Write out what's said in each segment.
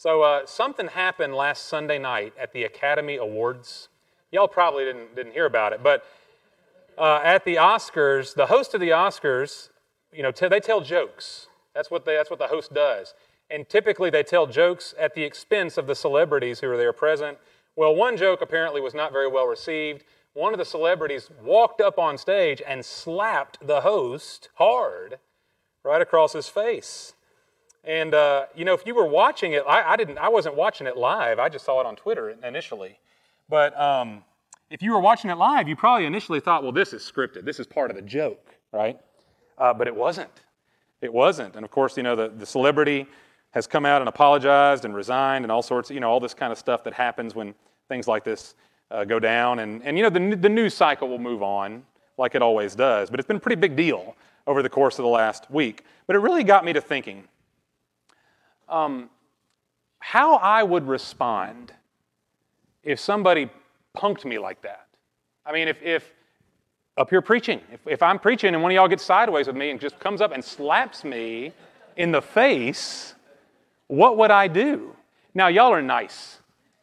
So uh, something happened last Sunday night at the Academy Awards. Y'all probably didn't, didn't hear about it, but uh, at the Oscars, the host of the Oscars, you know, t- they tell jokes. That's what, they, that's what the host does. And typically they tell jokes at the expense of the celebrities who are there present. Well, one joke apparently was not very well received. One of the celebrities walked up on stage and slapped the host hard right across his face. And uh, you know, if you were watching it, I, I, didn't. I wasn't watching it live. I just saw it on Twitter initially. But um, if you were watching it live, you probably initially thought, "Well, this is scripted. This is part of the joke, right?" Uh, but it wasn't. It wasn't. And of course, you know, the, the celebrity has come out and apologized and resigned and all sorts. You know, all this kind of stuff that happens when things like this uh, go down. And and you know, the the news cycle will move on like it always does. But it's been a pretty big deal over the course of the last week. But it really got me to thinking um, how I would respond if somebody punked me like that. I mean, if, if up here preaching, if, if I'm preaching and one of y'all gets sideways with me and just comes up and slaps me in the face, what would I do? Now, y'all are nice.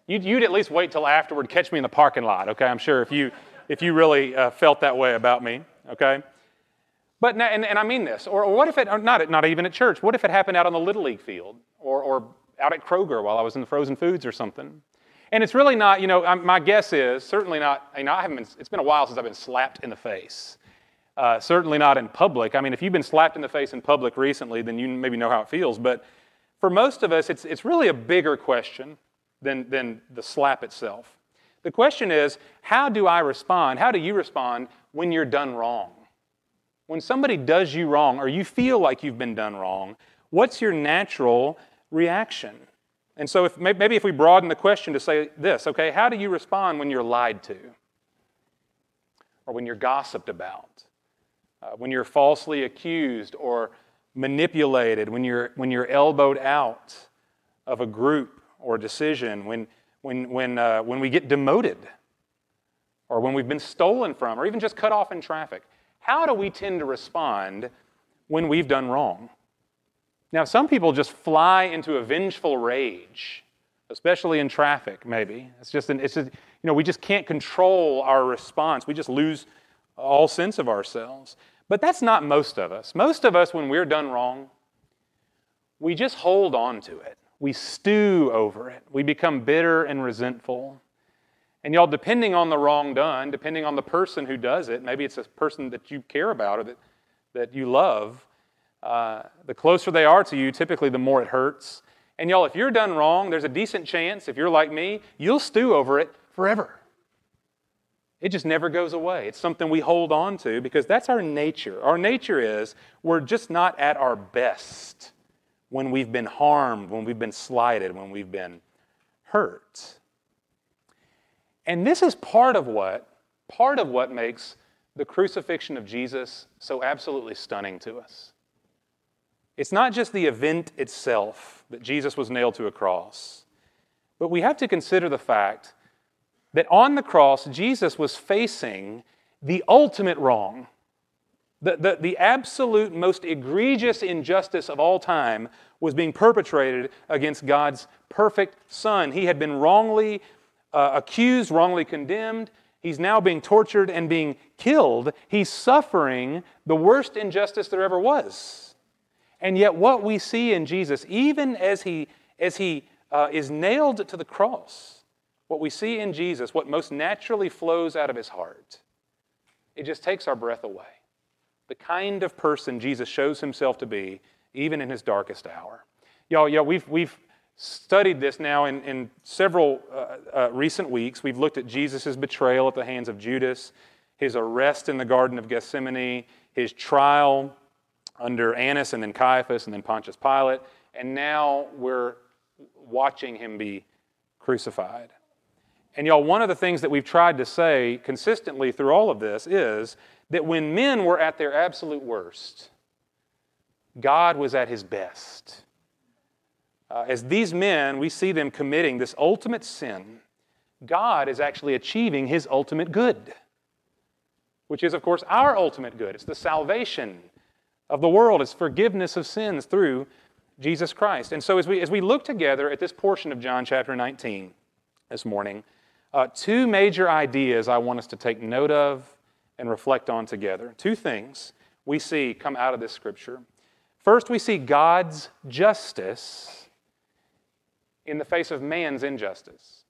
You'd, you'd at least wait till afterward, catch me in the parking lot, okay? I'm sure if you, if you really uh, felt that way about me, okay? But, and, and I mean this, or, or what if it, not, not even at church, what if it happened out on the Little League field or, or out at Kroger while I was in the frozen foods or something? And it's really not, you know, I'm, my guess is certainly not, you know, I haven't been, it's been a while since I've been slapped in the face. Uh, certainly not in public. I mean, if you've been slapped in the face in public recently, then you maybe know how it feels. But for most of us, it's, it's really a bigger question than, than the slap itself. The question is, how do I respond? How do you respond when you're done wrong? When somebody does you wrong or you feel like you've been done wrong, what's your natural reaction? And so, if, maybe if we broaden the question to say this, okay, how do you respond when you're lied to? Or when you're gossiped about? Uh, when you're falsely accused or manipulated? When you're, when you're elbowed out of a group or a decision? When, when, when, uh, when we get demoted? Or when we've been stolen from? Or even just cut off in traffic? How do we tend to respond when we've done wrong? Now, some people just fly into a vengeful rage, especially in traffic, maybe. It's just, an, it's just, you know, we just can't control our response. We just lose all sense of ourselves. But that's not most of us. Most of us, when we're done wrong, we just hold on to it. We stew over it. We become bitter and resentful. And y'all, depending on the wrong done, depending on the person who does it, maybe it's a person that you care about or that, that you love, uh, the closer they are to you, typically the more it hurts. And y'all, if you're done wrong, there's a decent chance, if you're like me, you'll stew over it forever. It just never goes away. It's something we hold on to because that's our nature. Our nature is we're just not at our best when we've been harmed, when we've been slighted, when we've been hurt. And this is part of what, part of what makes the crucifixion of Jesus so absolutely stunning to us. It's not just the event itself that Jesus was nailed to a cross, but we have to consider the fact that on the cross, Jesus was facing the ultimate wrong. The, the, the, absolute most egregious injustice of all time was being perpetrated against God's perfect Son. He had been wrongly uh, accused, wrongly condemned. He's now being tortured and being killed. He's suffering the worst injustice there ever was. And yet, what we see in Jesus, even as he, as he uh, is nailed to the cross, what we see in Jesus, what most naturally flows out of his heart, it just takes our breath away. The kind of person Jesus shows himself to be, even in his darkest hour. Y'all, y'all we've, we've studied this now in, in several uh, uh, recent weeks. We've looked at Jesus' betrayal at the hands of Judas, his arrest in the Garden of Gethsemane, his trial under Annas and then Caiaphas and then Pontius Pilate, and now we're watching him be crucified. And y'all, one of the things that we've tried to say consistently through all of this is that when men were at their absolute worst, God was at his best. Uh, as these men, we see them committing this ultimate sin, God is actually achieving his ultimate good, which is, of course, our ultimate good. It's the salvation of the world, it's forgiveness of sins through Jesus Christ. And so as we, as we look together at this portion of John chapter 19 this morning, uh, two major ideas I want us to take note of and reflect on together. Two things we see come out of this scripture. First, we see God's justice in the face of man's injustice.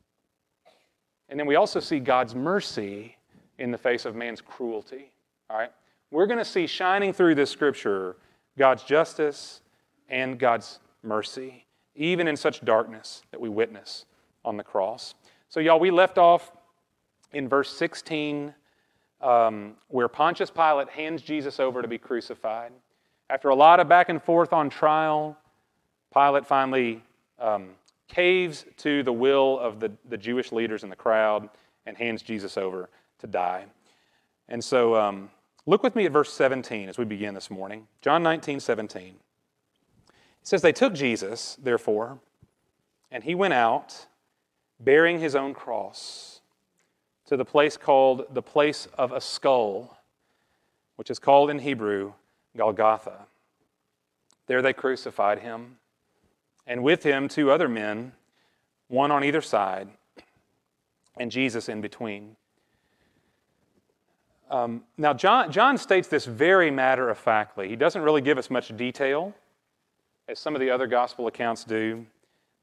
And then we also see God's mercy in the face of man's cruelty. All right? We're going to see shining through this scripture God's justice and God's mercy, even in such darkness that we witness on the cross. So, y'all, we left off in verse 16 um, where Pontius Pilate hands Jesus over to be crucified. After a lot of back and forth on trial, Pilate finally um, caves to the will of the, the Jewish leaders in the crowd and hands Jesus over to die. And so, um, look with me at verse 17 as we begin this morning. John 19, 17. It says, They took Jesus, therefore, and he went out bearing his own cross to the place called the place of a skull, which is called in Hebrew Golgotha. There they crucified him, and with him two other men, one on either side, and Jesus in between. Um, now, John, John states this very matter of factly. He doesn't really give us much detail, as some of the other gospel accounts do.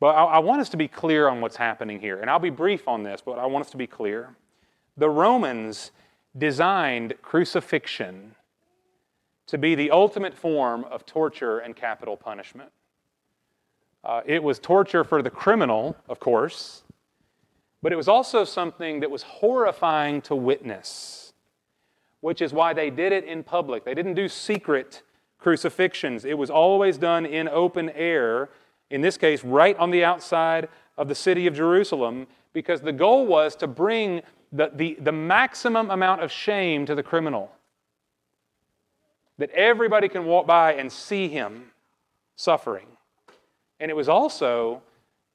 But I, I want us to be clear on what's happening here. And I'll be brief on this, but I want us to be clear. The Romans designed crucifixion to be the ultimate form of torture and capital punishment. Uh, it was torture for the criminal, of course, but it was also something that was horrifying to witness, which is why they did it in public. They didn't do secret crucifixions, it was always done in open air, in this case, right on the outside of the city of Jerusalem, because the goal was to bring the, the, the maximum amount of shame to the criminal that everybody can walk by and see him suffering. And it was also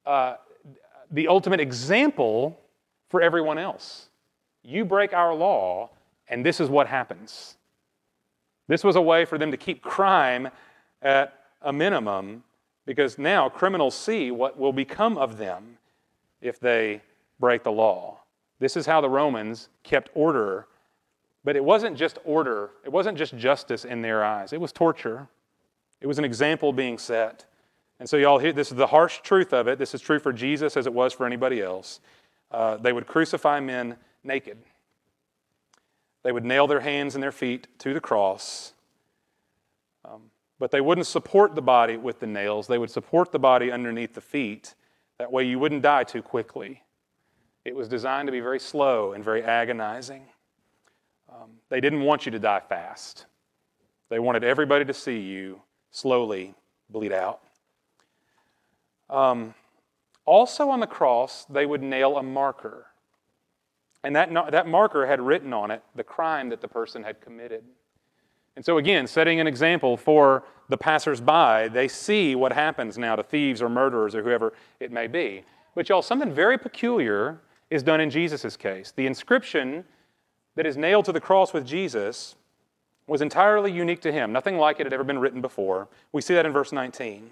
uh, the ultimate example for everyone else. You break our law, and this is what happens. This was a way for them to keep crime at a minimum because now criminals see what will become of them if they break the law. This is how the Romans kept order but it wasn't just order, it wasn't just justice in their eyes, it was torture. It was an example being set. And so, y'all, this is the harsh truth of it. This is true for Jesus as it was for anybody else. Uh, they would crucify men naked, they would nail their hands and their feet to the cross. Um, but they wouldn't support the body with the nails, they would support the body underneath the feet. That way, you wouldn't die too quickly. It was designed to be very slow and very agonizing. Um, they didn't want you to die fast, they wanted everybody to see you slowly bleed out. Um, also on the cross, they would nail a marker. And that, that marker had written on it the crime that the person had committed. And so, again, setting an example for the passersby, they see what happens now to thieves or murderers or whoever it may be. But, y'all, something very peculiar is done in Jesus' case. The inscription that is nailed to the cross with Jesus was entirely unique to him. Nothing like it had ever been written before. We see that in verse 19.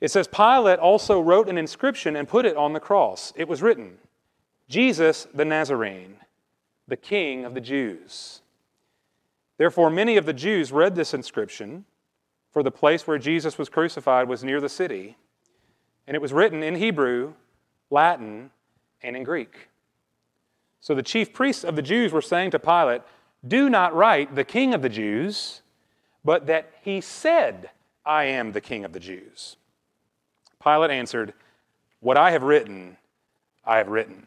It says, Pilate also wrote an inscription and put it on the cross. It was written, Jesus the Nazarene, the King of the Jews. Therefore, many of the Jews read this inscription, for the place where Jesus was crucified was near the city, and it was written in Hebrew, Latin, and in Greek. So the chief priests of the Jews were saying to Pilate, Do not write the king of the Jews, but that he said, I am the king of the Jews. Pilate answered, What I have written, I have written.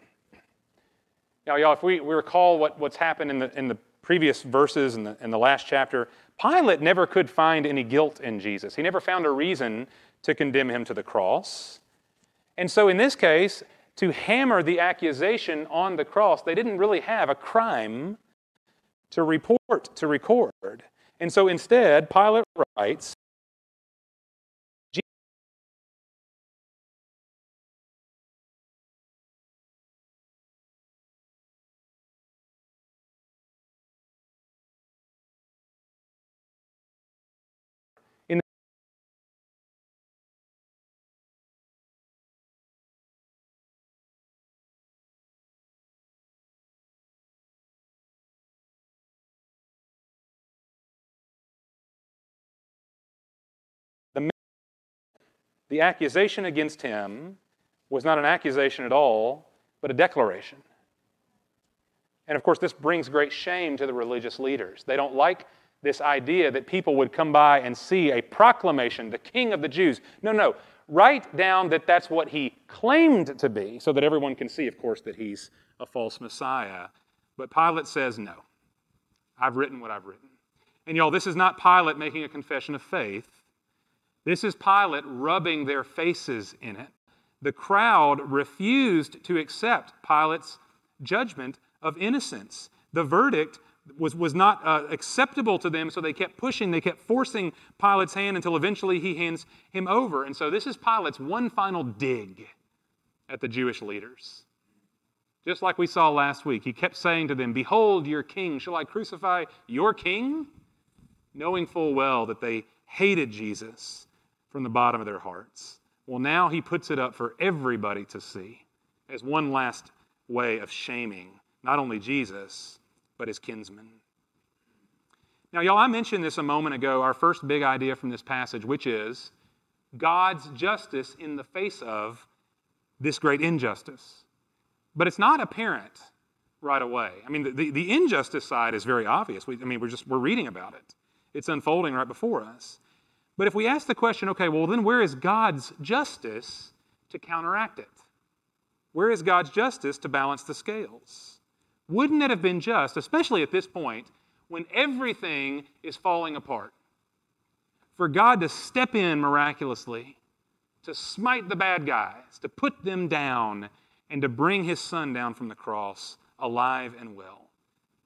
Now, y'all, if we, we recall what, what's happened in the, in the previous verses in the, in the last chapter, Pilate never could find any guilt in Jesus. He never found a reason to condemn him to the cross. And so in this case, to hammer the accusation on the cross. They didn't really have a crime to report, to record. And so instead, Pilate writes, the accusation against him was not an accusation at all, but a declaration. And of course, this brings great shame to the religious leaders. They don't like this idea that people would come by and see a proclamation, the king of the Jews. No, no. Write down that that's what he claimed to be, so that everyone can see, of course, that he's a false Messiah. But Pilate says, no. I've written what I've written. And y'all, this is not Pilate making a confession of faith. This is Pilate rubbing their faces in it. The crowd refused to accept Pilate's judgment of innocence. The verdict was, was not uh, acceptable to them, so they kept pushing, they kept forcing Pilate's hand until eventually he hands him over. And so this is Pilate's one final dig at the Jewish leaders. Just like we saw last week, he kept saying to them, Behold your king. Shall I crucify your king? Knowing full well that they hated Jesus from the bottom of their hearts. Well, now he puts it up for everybody to see as one last way of shaming not only Jesus, but his kinsmen. Now, y'all, I mentioned this a moment ago, our first big idea from this passage, which is God's justice in the face of this great injustice. But it's not apparent right away. I mean, the, the injustice side is very obvious. We, I mean, we're just we're reading about it. It's unfolding right before us. But if we ask the question, okay, well, then where is God's justice to counteract it? Where is God's justice to balance the scales? Wouldn't it have been just, especially at this point, when everything is falling apart, for God to step in miraculously, to smite the bad guys, to put them down, and to bring his son down from the cross alive and well?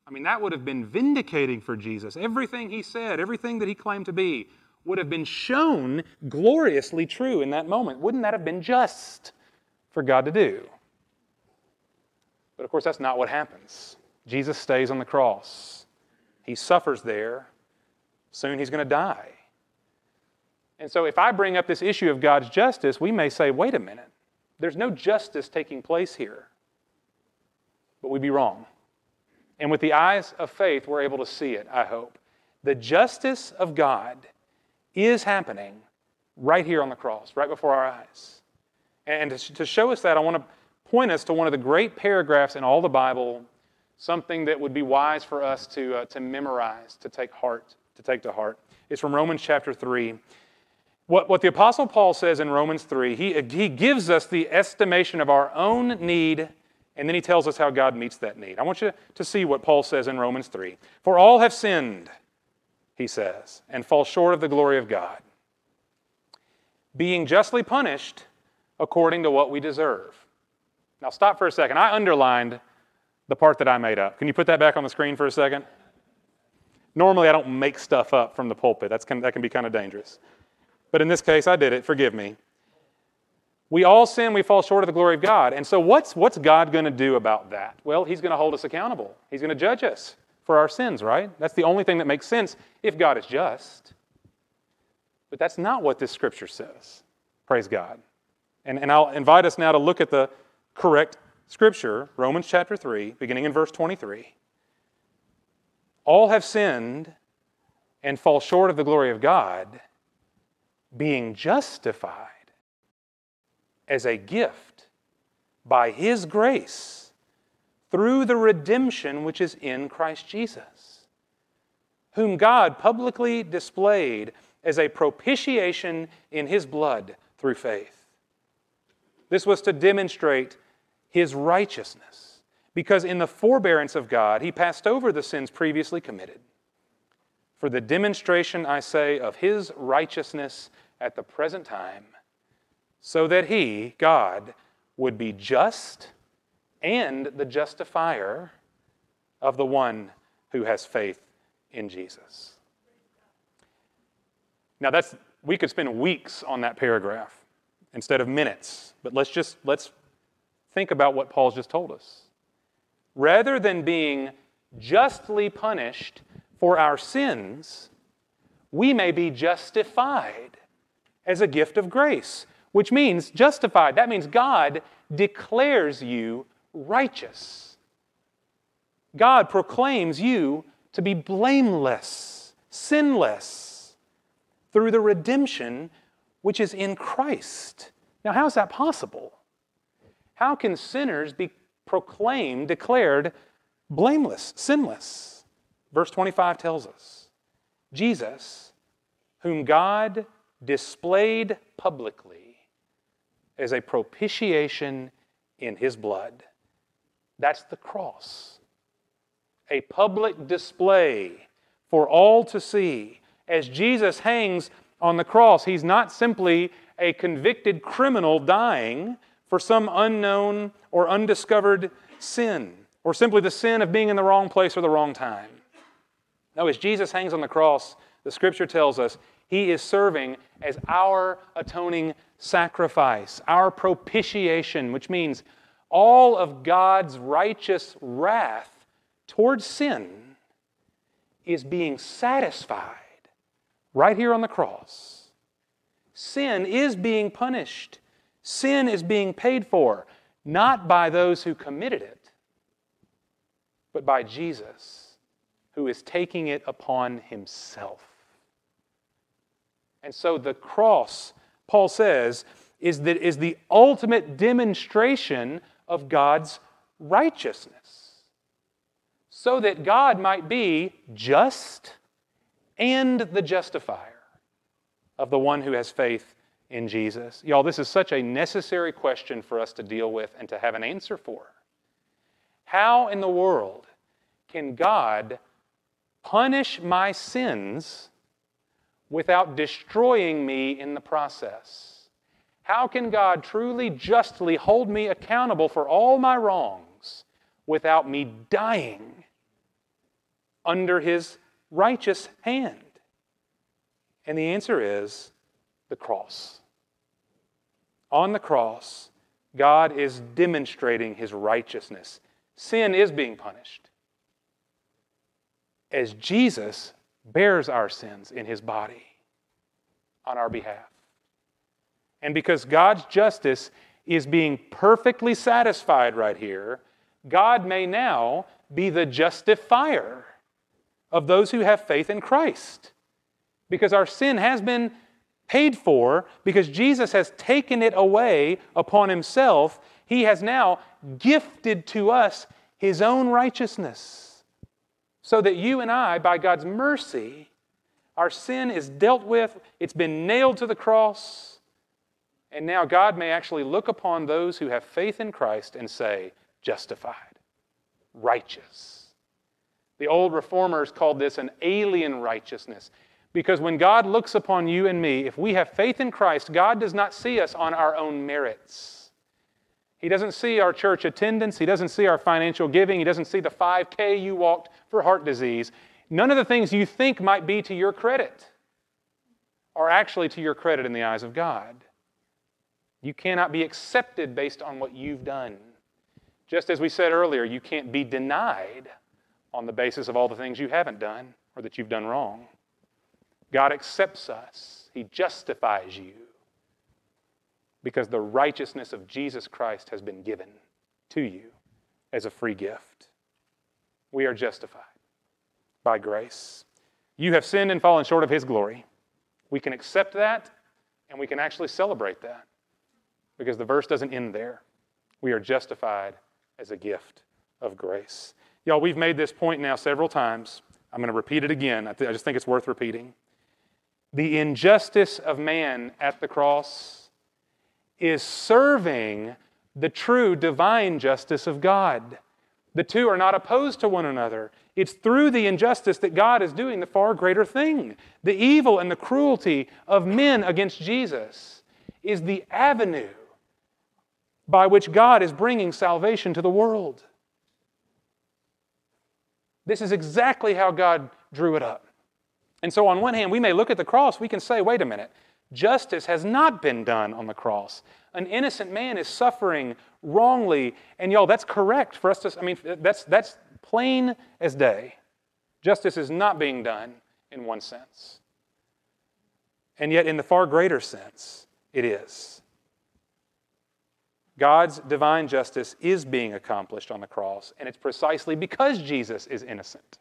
I mean, that would have been vindicating for Jesus. Everything he said, everything that he claimed to be, would have been shown gloriously true in that moment. Wouldn't that have been just for God to do? But of course, that's not what happens. Jesus stays on the cross, he suffers there. Soon he's going to die. And so, if I bring up this issue of God's justice, we may say, wait a minute, there's no justice taking place here. But we'd be wrong. And with the eyes of faith, we're able to see it, I hope. The justice of God is happening right here on the cross, right before our eyes. And to show us that, I want to point us to one of the great paragraphs in all the Bible, something that would be wise for us to, uh, to memorize, to take heart, to take to heart. It's from Romans chapter 3. What, what the Apostle Paul says in Romans 3, he, he gives us the estimation of our own need, and then he tells us how God meets that need. I want you to see what Paul says in Romans 3. For all have sinned he says, and fall short of the glory of God, being justly punished according to what we deserve. Now, stop for a second. I underlined the part that I made up. Can you put that back on the screen for a second? Normally, I don't make stuff up from the pulpit, That's, that can be kind of dangerous. But in this case, I did it. Forgive me. We all sin, we fall short of the glory of God. And so, what's, what's God going to do about that? Well, He's going to hold us accountable, He's going to judge us for our sins, right? That's the only thing that makes sense if God is just. But that's not what this scripture says. Praise God. And, and I'll invite us now to look at the correct scripture, Romans chapter 3, beginning in verse 23. All have sinned and fall short of the glory of God, being justified as a gift by His grace through the redemption which is in Christ Jesus, whom God publicly displayed as a propitiation in his blood through faith. This was to demonstrate his righteousness, because in the forbearance of God, he passed over the sins previously committed. For the demonstration, I say, of his righteousness at the present time, so that he, God, would be just and the justifier of the one who has faith in Jesus. Now that's we could spend weeks on that paragraph instead of minutes, but let's just let's think about what Paul's just told us. Rather than being justly punished for our sins, we may be justified as a gift of grace, which means justified. That means God declares you righteous. God proclaims you to be blameless, sinless, through the redemption which is in Christ. Now, how is that possible? How can sinners be proclaimed, declared blameless, sinless? Verse 25 tells us Jesus, whom God displayed publicly as a propitiation in his blood. That's the cross. A public display for all to see. As Jesus hangs on the cross, he's not simply a convicted criminal dying for some unknown or undiscovered sin, or simply the sin of being in the wrong place or the wrong time. No, as Jesus hangs on the cross, the scripture tells us he is serving as our atoning sacrifice, our propitiation, which means all of God's righteous wrath towards sin is being satisfied right here on the cross. Sin is being punished, sin is being paid for, not by those who committed it, but by Jesus, who is taking it upon himself. And so the cross, Paul says, is, that, is the ultimate demonstration of God's righteousness. So that God might be just and the justifier of the one who has faith in Jesus. Y'all, this is such a necessary question for us to deal with and to have an answer for. How in the world can God punish my sins without destroying me in the process? How can God truly, justly hold me accountable for all my wrongs without me dying under His righteous hand? And the answer is the cross. On the cross, God is demonstrating His righteousness. Sin is being punished. As Jesus bears our sins in his body on our behalf. And because God's justice is being perfectly satisfied right here, God may now be the justifier of those who have faith in Christ. Because our sin has been paid for, because Jesus has taken it away upon himself, he has now gifted to us his own righteousness so that you and I, by God's mercy, our sin is dealt with, it's been nailed to the cross, and now God may actually look upon those who have faith in Christ and say, justified, righteous. The old reformers called this an alien righteousness. Because when God looks upon you and me, if we have faith in Christ, God does not see us on our own merits. He doesn't see our church attendance. He doesn't see our financial giving. He doesn't see the 5K you walked for heart disease. None of the things you think might be to your credit are actually to your credit in the eyes of God. You cannot be accepted based on what you've done. Just as we said earlier, you can't be denied on the basis of all the things you haven't done or that you've done wrong. God accepts us, He justifies you because the righteousness of Jesus Christ has been given to you as a free gift. We are justified by grace. You have sinned and fallen short of His glory. We can accept that and we can actually celebrate that because the verse doesn't end there. We are justified as a gift of grace. Y'all, we've made this point now several times. I'm going to repeat it again. I, th- I just think it's worth repeating. The injustice of man at the cross is serving the true divine justice of God. The two are not opposed to one another. It's through the injustice that God is doing the far greater thing. The evil and the cruelty of men against Jesus is the avenue by which God is bringing salvation to the world. This is exactly how God drew it up. And so, on one hand, we may look at the cross, we can say, wait a minute, Justice has not been done on the cross. An innocent man is suffering wrongly. And y'all, that's correct for us to, I mean, that's, that's plain as day. Justice is not being done in one sense. And yet, in the far greater sense, it is. God's divine justice is being accomplished on the cross, and it's precisely because Jesus is innocent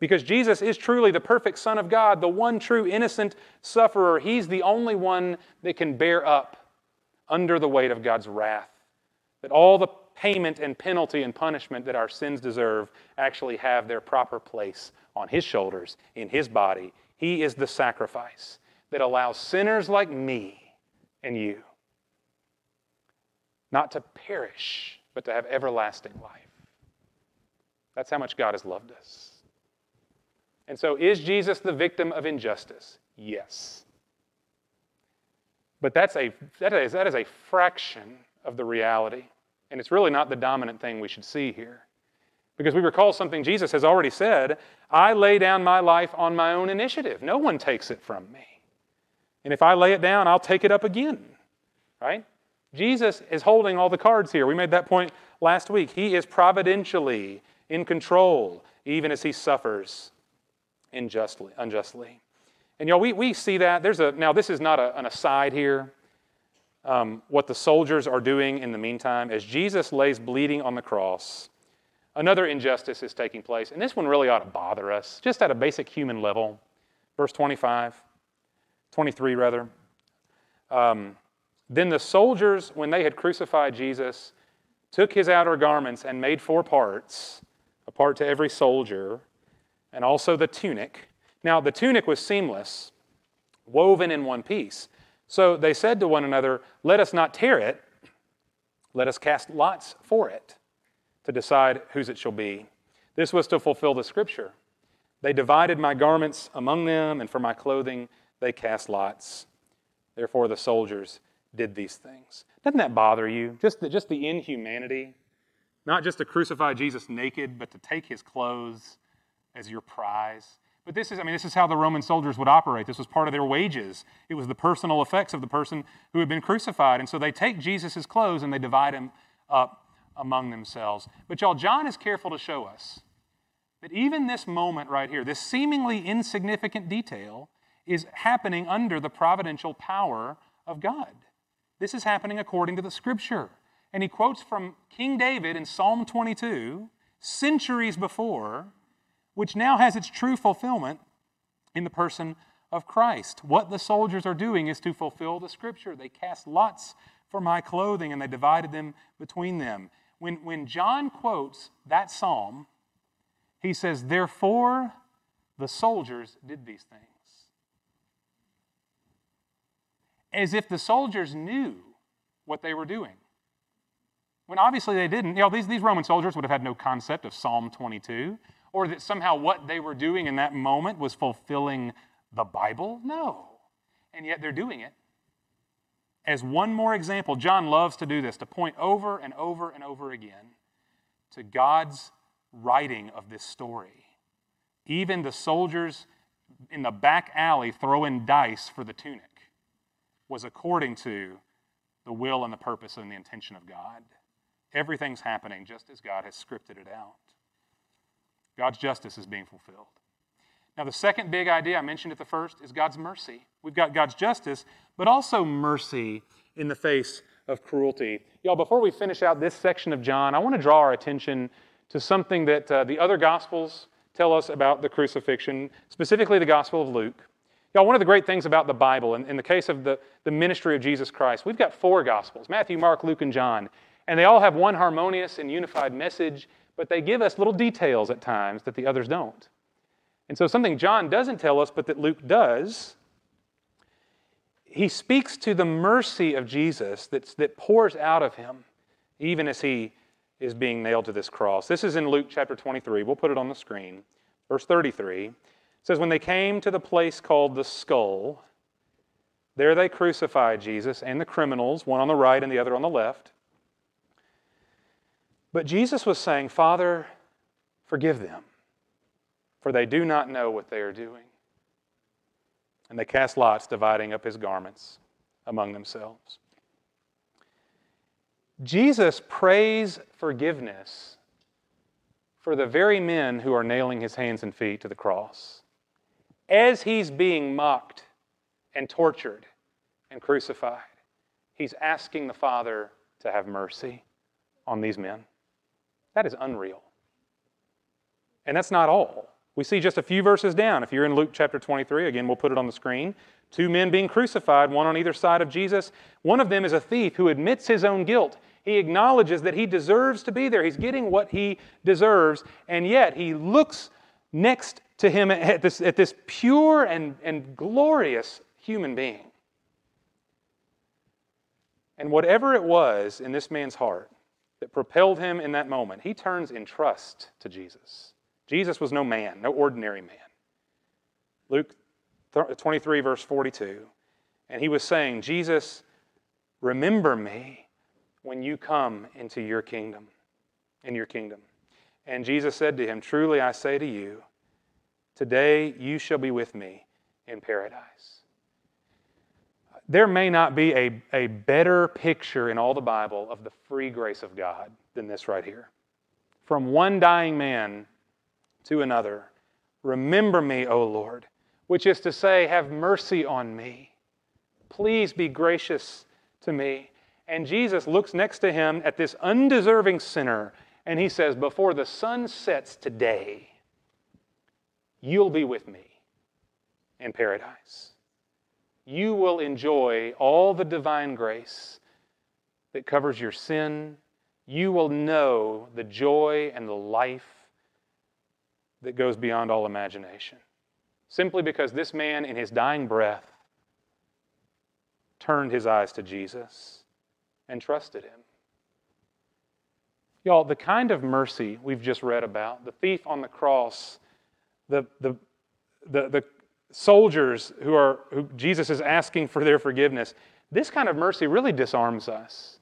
Because Jesus is truly the perfect Son of God, the one true innocent sufferer. He's the only one that can bear up under the weight of God's wrath. That all the payment and penalty and punishment that our sins deserve actually have their proper place on His shoulders, in His body. He is the sacrifice that allows sinners like me and you not to perish, but to have everlasting life. That's how much God has loved us. And so, is Jesus the victim of injustice? Yes. But that's a, that, is, that is a fraction of the reality. And it's really not the dominant thing we should see here. Because we recall something Jesus has already said I lay down my life on my own initiative. No one takes it from me. And if I lay it down, I'll take it up again. Right? Jesus is holding all the cards here. We made that point last week. He is providentially in control, even as he suffers unjustly. unjustly. And y'all, we, we see that. There's a now this is not a, an aside here. Um, what the soldiers are doing in the meantime, as Jesus lays bleeding on the cross, another injustice is taking place. And this one really ought to bother us, just at a basic human level. Verse 25, 23 rather. Um, then the soldiers, when they had crucified Jesus, took his outer garments and made four parts, a part to every soldier and also the tunic. Now, the tunic was seamless, woven in one piece. So they said to one another, Let us not tear it, let us cast lots for it to decide whose it shall be. This was to fulfill the scripture. They divided my garments among them, and for my clothing they cast lots. Therefore, the soldiers did these things. Doesn't that bother you? Just the, just the inhumanity? Not just to crucify Jesus naked, but to take his clothes as your prize. But this is, I mean, this is how the Roman soldiers would operate. This was part of their wages. It was the personal effects of the person who had been crucified. And so they take Jesus' clothes and they divide him up among themselves. But y'all, John is careful to show us that even this moment right here, this seemingly insignificant detail, is happening under the providential power of God. This is happening according to the scripture. And he quotes from King David in Psalm 22, centuries before, which now has its true fulfillment in the person of Christ. What the soldiers are doing is to fulfill the scripture. They cast lots for my clothing and they divided them between them. When, when John quotes that psalm, he says, Therefore the soldiers did these things. As if the soldiers knew what they were doing. When obviously they didn't. You know, these, these Roman soldiers would have had no concept of Psalm 22 or that somehow what they were doing in that moment was fulfilling the Bible. No. And yet they're doing it. As one more example, John loves to do this, to point over and over and over again to God's writing of this story. Even the soldiers in the back alley throwing dice for the tunic was according to the will and the purpose and the intention of God. Everything's happening just as God has scripted it out. God's justice is being fulfilled. Now, the second big idea, I mentioned at the first, is God's mercy. We've got God's justice, but also mercy in the face of cruelty. Y'all, before we finish out this section of John, I want to draw our attention to something that uh, the other Gospels tell us about the crucifixion, specifically the Gospel of Luke. Y'all, one of the great things about the Bible, in, in the case of the, the ministry of Jesus Christ, we've got four Gospels Matthew, Mark, Luke, and John. And they all have one harmonious and unified message but they give us little details at times that the others don't. And so, something John doesn't tell us, but that Luke does, he speaks to the mercy of Jesus that's, that pours out of him, even as he is being nailed to this cross. This is in Luke chapter 23. We'll put it on the screen. Verse 33 says, When they came to the place called the skull, there they crucified Jesus and the criminals, one on the right and the other on the left. But Jesus was saying, Father, forgive them, for they do not know what they are doing. And they cast lots, dividing up his garments among themselves. Jesus prays forgiveness for the very men who are nailing his hands and feet to the cross. As he's being mocked and tortured and crucified, he's asking the Father to have mercy on these men. That is unreal. And that's not all. We see just a few verses down. If you're in Luke chapter 23, again, we'll put it on the screen. Two men being crucified, one on either side of Jesus. One of them is a thief who admits his own guilt. He acknowledges that he deserves to be there. He's getting what he deserves, and yet he looks next to him at this, at this pure and, and glorious human being. And whatever it was in this man's heart that propelled him in that moment, he turns in trust to Jesus. Jesus was no man, no ordinary man. Luke 23, verse 42. And he was saying, Jesus, remember me when you come into your kingdom, in your kingdom. And Jesus said to him, Truly I say to you, today you shall be with me in paradise. There may not be a, a better picture in all the Bible of the free grace of God than this right here. From one dying man to another, remember me, O Lord, which is to say, have mercy on me. Please be gracious to me. And Jesus looks next to him at this undeserving sinner and he says, Before the sun sets today, you'll be with me in paradise. You will enjoy all the divine grace that covers your sin. You will know the joy and the life that goes beyond all imagination. Simply because this man, in his dying breath, turned his eyes to Jesus and trusted him. Y'all, the kind of mercy we've just read about, the thief on the cross, the, the, the, the soldiers who are who Jesus is asking for their forgiveness, this kind of mercy really disarms us.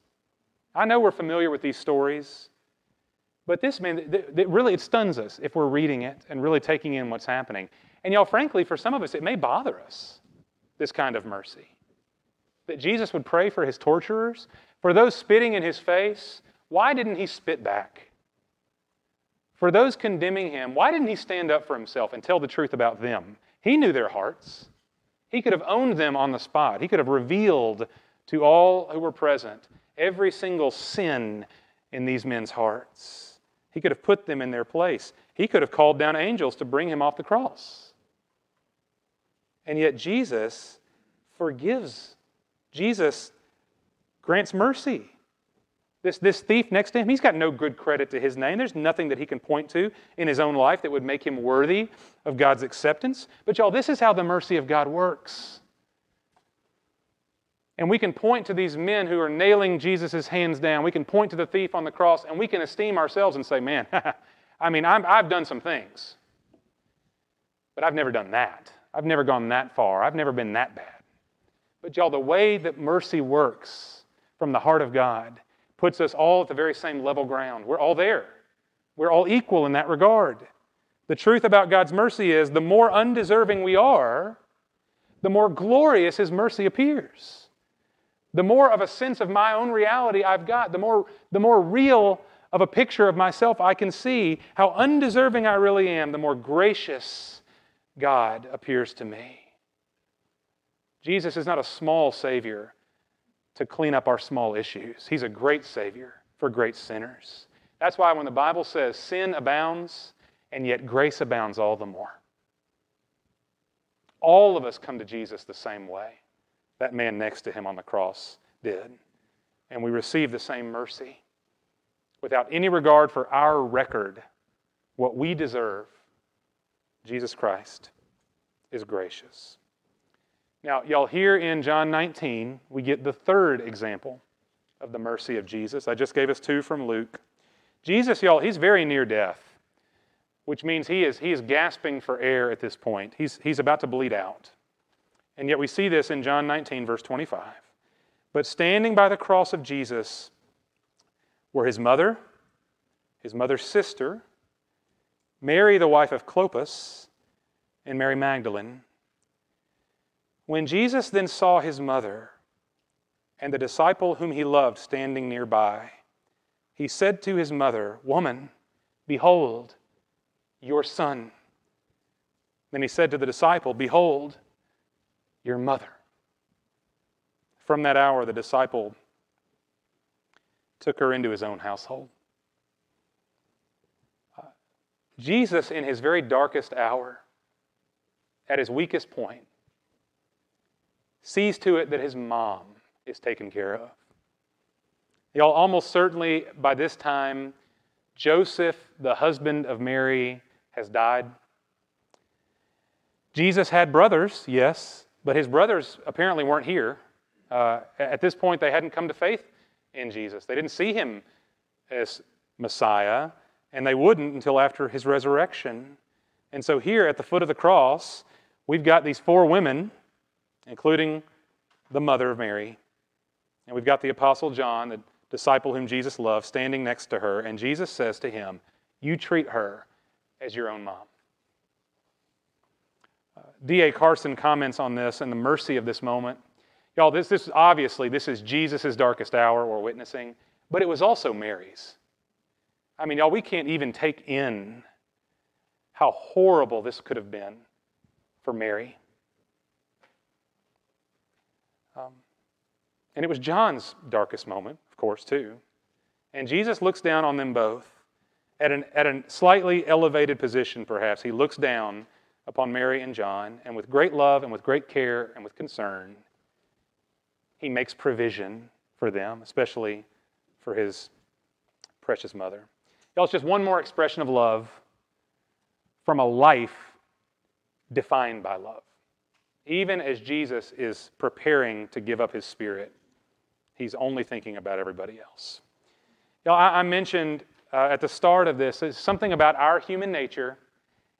I know we're familiar with these stories, but this man, it really it stuns us if we're reading it and really taking in what's happening. And y'all, frankly, for some of us, it may bother us, this kind of mercy. That Jesus would pray for his torturers, for those spitting in his face, why didn't he spit back? For those condemning him, why didn't he stand up for himself and tell the truth about them? He knew their hearts. He could have owned them on the spot. He could have revealed to all who were present every single sin in these men's hearts. He could have put them in their place. He could have called down angels to bring him off the cross. And yet, Jesus forgives. Jesus grants mercy. This, this thief next to him, he's got no good credit to his name. There's nothing that he can point to in his own life that would make him worthy of God's acceptance. But, y'all, this is how the mercy of God works. And we can point to these men who are nailing Jesus' hands down. We can point to the thief on the cross, and we can esteem ourselves and say, man, I mean, i have done some things, but I've never done that. I've never gone that far. I've never been that bad. But, y'all, the way that mercy works, from the heart of God puts us all at the very same level ground. We're all there. We're all equal in that regard. The truth about God's mercy is the more undeserving we are, the more glorious His mercy appears. The more of a sense of my own reality I've got, the more, the more real of a picture of myself I can see, how undeserving I really am, the more gracious God appears to me. Jesus is not a small Savior to clean up our small issues. He's a great Savior for great sinners. That's why when the Bible says sin abounds, and yet grace abounds all the more. All of us come to Jesus the same way. That man next to him on the cross did. And we receive the same mercy. Without any regard for our record, what we deserve, Jesus Christ is gracious. Now, y'all, here in John 19, we get the third example of the mercy of Jesus. I just gave us two from Luke. Jesus, y'all, he's very near death, which means he is, he is gasping for air at this point. He's, he's about to bleed out. And yet we see this in John 19, verse 25. But standing by the cross of Jesus were his mother, his mother's sister, Mary, the wife of Clopas, and Mary Magdalene. When Jesus then saw his mother and the disciple whom he loved standing nearby, he said to his mother, Woman, behold, your son. Then he said to the disciple, Behold, your mother. From that hour, the disciple took her into his own household. Uh, Jesus, in his very darkest hour, at his weakest point, sees to it that his mom is taken care of. Y'all, almost certainly by this time, Joseph, the husband of Mary, has died. Jesus had brothers, yes, but his brothers apparently weren't here. Uh, at this point, they hadn't come to faith in Jesus. They didn't see him as Messiah, and they wouldn't until after his resurrection. And so, here at the foot of the cross, we've got these four women, including the mother of Mary. And we've got the Apostle John, the disciple whom Jesus loved, standing next to her. And Jesus says to him, You treat her as your own mom. Uh, D.A. Carson comments on this and the mercy of this moment. Y'all, this, this obviously this is Jesus' darkest hour we're witnessing, but it was also Mary's. I mean, y'all, we can't even take in how horrible this could have been for Mary. Um, and it was John's darkest moment, of course, too. And Jesus looks down on them both at, an, at a slightly elevated position, perhaps. He looks down upon Mary and John, and with great love and with great care and with concern, he makes provision for them, especially for his precious mother. Y'all, it's just one more expression of love from a life defined by love. Even as Jesus is preparing to give up his spirit, he's only thinking about everybody else. Y'all, I, I mentioned uh, at the start of this something about our human nature,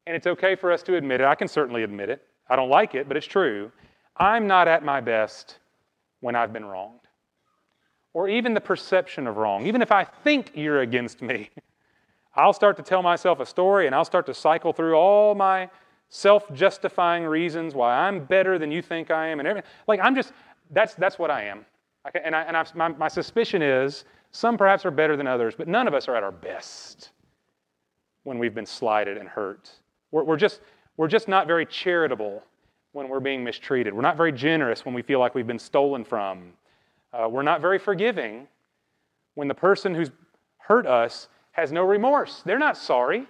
and it's okay for us to admit it. I can certainly admit it. I don't like it, but it's true. I'm not at my best when I've been wronged, or even the perception of wrong. Even if I think you're against me, I'll start to tell myself a story and I'll start to cycle through all my self justifying reasons why I'm better than you think I am and everything. Like, I'm just, that's, that's what I am. Okay? And, I, and I, my, my suspicion is some perhaps are better than others, but none of us are at our best when we've been slighted and hurt. We're, we're, just, we're just not very charitable when we're being mistreated. We're not very generous when we feel like we've been stolen from. Uh, we're not very forgiving when the person who's hurt us has no remorse. They're not sorry.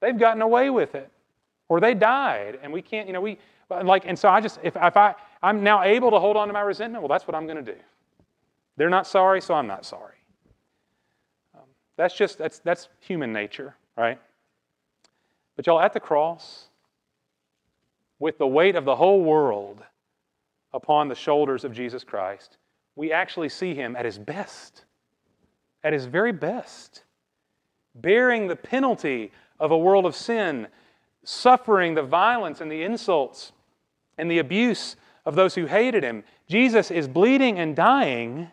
They've gotten away with it. Or they died, and we can't, you know, we, like, and so I just, if, if I, I'm now able to hold on to my resentment, well, that's what I'm going to do. They're not sorry, so I'm not sorry. Um, that's just, that's, that's human nature, right? But y'all, at the cross, with the weight of the whole world upon the shoulders of Jesus Christ, we actually see him at his best, at his very best, bearing the penalty of a world of sin, suffering the violence and the insults and the abuse of those who hated him. Jesus is bleeding and dying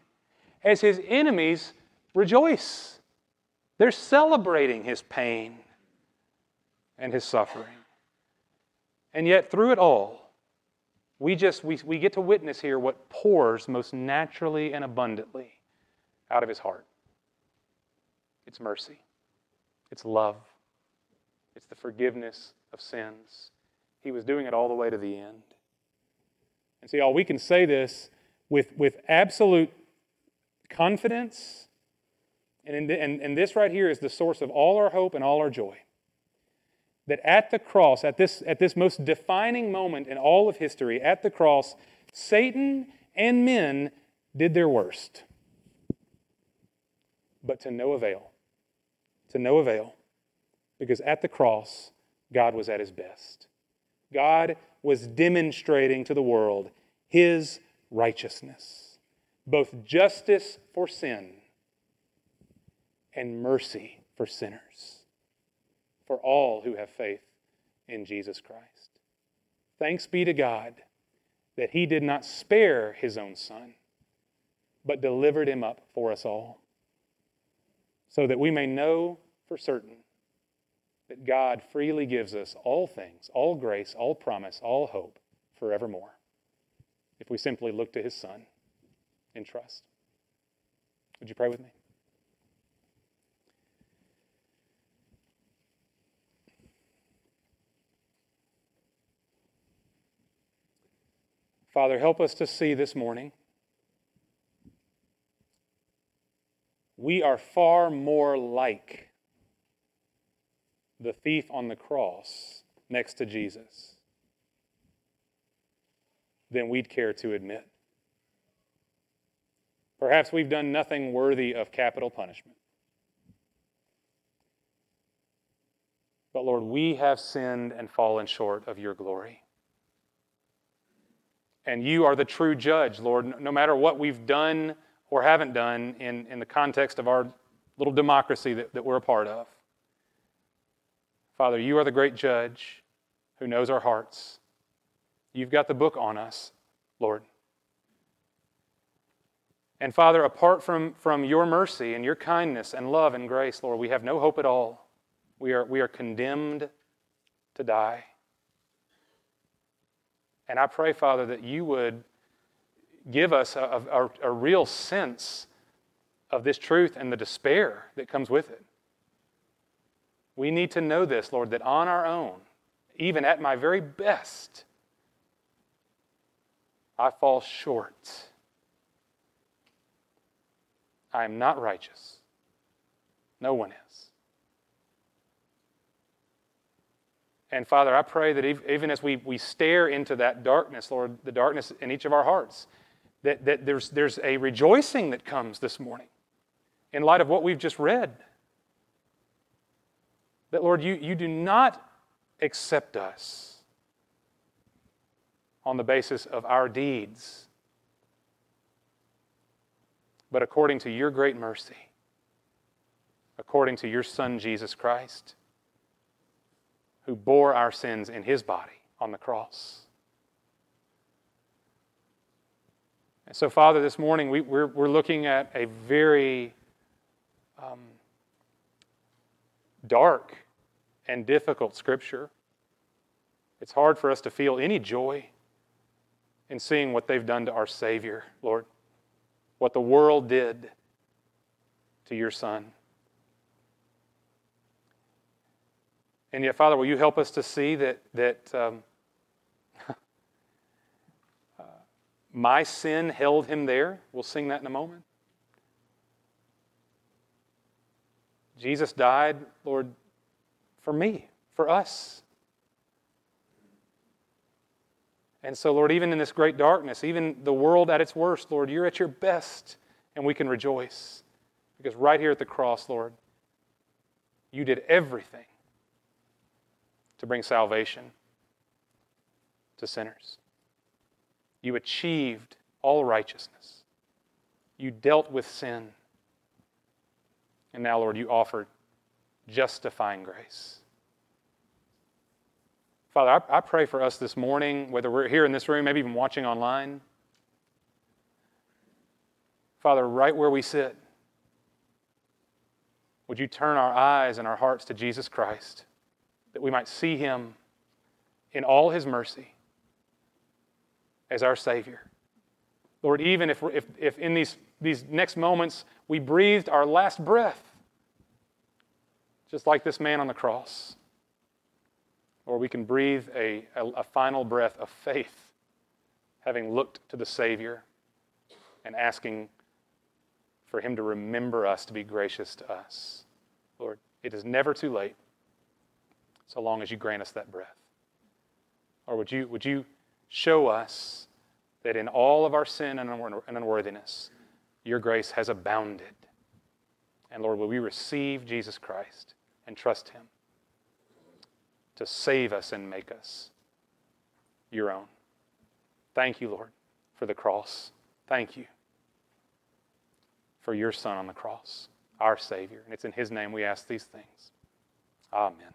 as his enemies rejoice. They're celebrating his pain and his suffering. And yet, through it all, we just we, we get to witness here what pours most naturally and abundantly out of his heart. It's mercy. It's love. It's the forgiveness of sins. He was doing it all the way to the end. And see, all we can say this with, with absolute confidence. And, the, and, and this right here is the source of all our hope and all our joy. That at the cross, at this, at this most defining moment in all of history, at the cross, Satan and men did their worst. But to no avail. To no avail. Because at the cross, God was at his best. God was demonstrating to the world his righteousness both justice for sin and mercy for sinners, for all who have faith in Jesus Christ. Thanks be to God that He did not spare His own Son, but delivered Him up for us all, so that we may know for certain that God freely gives us all things, all grace, all promise, all hope forevermore, if we simply look to His Son in trust. Would you pray with me? Father, help us to see this morning. We are far more like the thief on the cross next to Jesus than we'd care to admit. Perhaps we've done nothing worthy of capital punishment. But Lord, we have sinned and fallen short of your glory. And you are the true judge, Lord, no matter what we've done or haven't done in, in the context of our little democracy that, that we're a part of. Father, you are the great judge who knows our hearts. You've got the book on us, Lord. And Father, apart from, from your mercy and your kindness and love and grace, Lord, we have no hope at all. We are, we are condemned to die. And I pray, Father, that you would give us a, a, a real sense of this truth and the despair that comes with it. We need to know this, Lord, that on our own, even at my very best, I fall short. I am not righteous. No one is. And Father, I pray that even as we, we stare into that darkness, Lord, the darkness in each of our hearts, that, that there's, there's a rejoicing that comes this morning in light of what we've just read. That, Lord, you, you do not accept us on the basis of our deeds, but according to your great mercy, according to your Son, Jesus Christ, who bore our sins in his body on the cross. And so, Father, this morning we, we're, we're looking at a very um, dark and difficult scripture. It's hard for us to feel any joy in seeing what they've done to our Savior, Lord, what the world did to your Son. And yet, Father, will you help us to see that, that um, my sin held him there? We'll sing that in a moment. Jesus died, Lord, for me, for us. And so, Lord, even in this great darkness, even the world at its worst, Lord, you're at your best, and we can rejoice. Because right here at the cross, Lord, you did everything to bring salvation to sinners. You achieved all righteousness. You dealt with sin. And now, Lord, you offered justifying grace. Father, I, I, pray for us this morning, whether we're here in this room, maybe even watching online. Father, right where we sit, would you turn our eyes and our hearts to Jesus Christ that we might see him in all his mercy as our Savior? Lord, even if, if, if in these, these next moments we breathed our last breath, just like this man on the cross. Or we can breathe a, a, a final breath of faith, having looked to the Savior and asking for Him to remember us to be gracious to us. Lord, it is never too late so long as you grant us that breath. Or would you, would you show us that in all of our sin and unworthiness, your grace has abounded? And Lord, will we receive Jesus Christ and trust Him to save us and make us your own? Thank you, Lord, for the cross. Thank you for your Son on the cross, our Savior. And it's in His name we ask these things. Amen.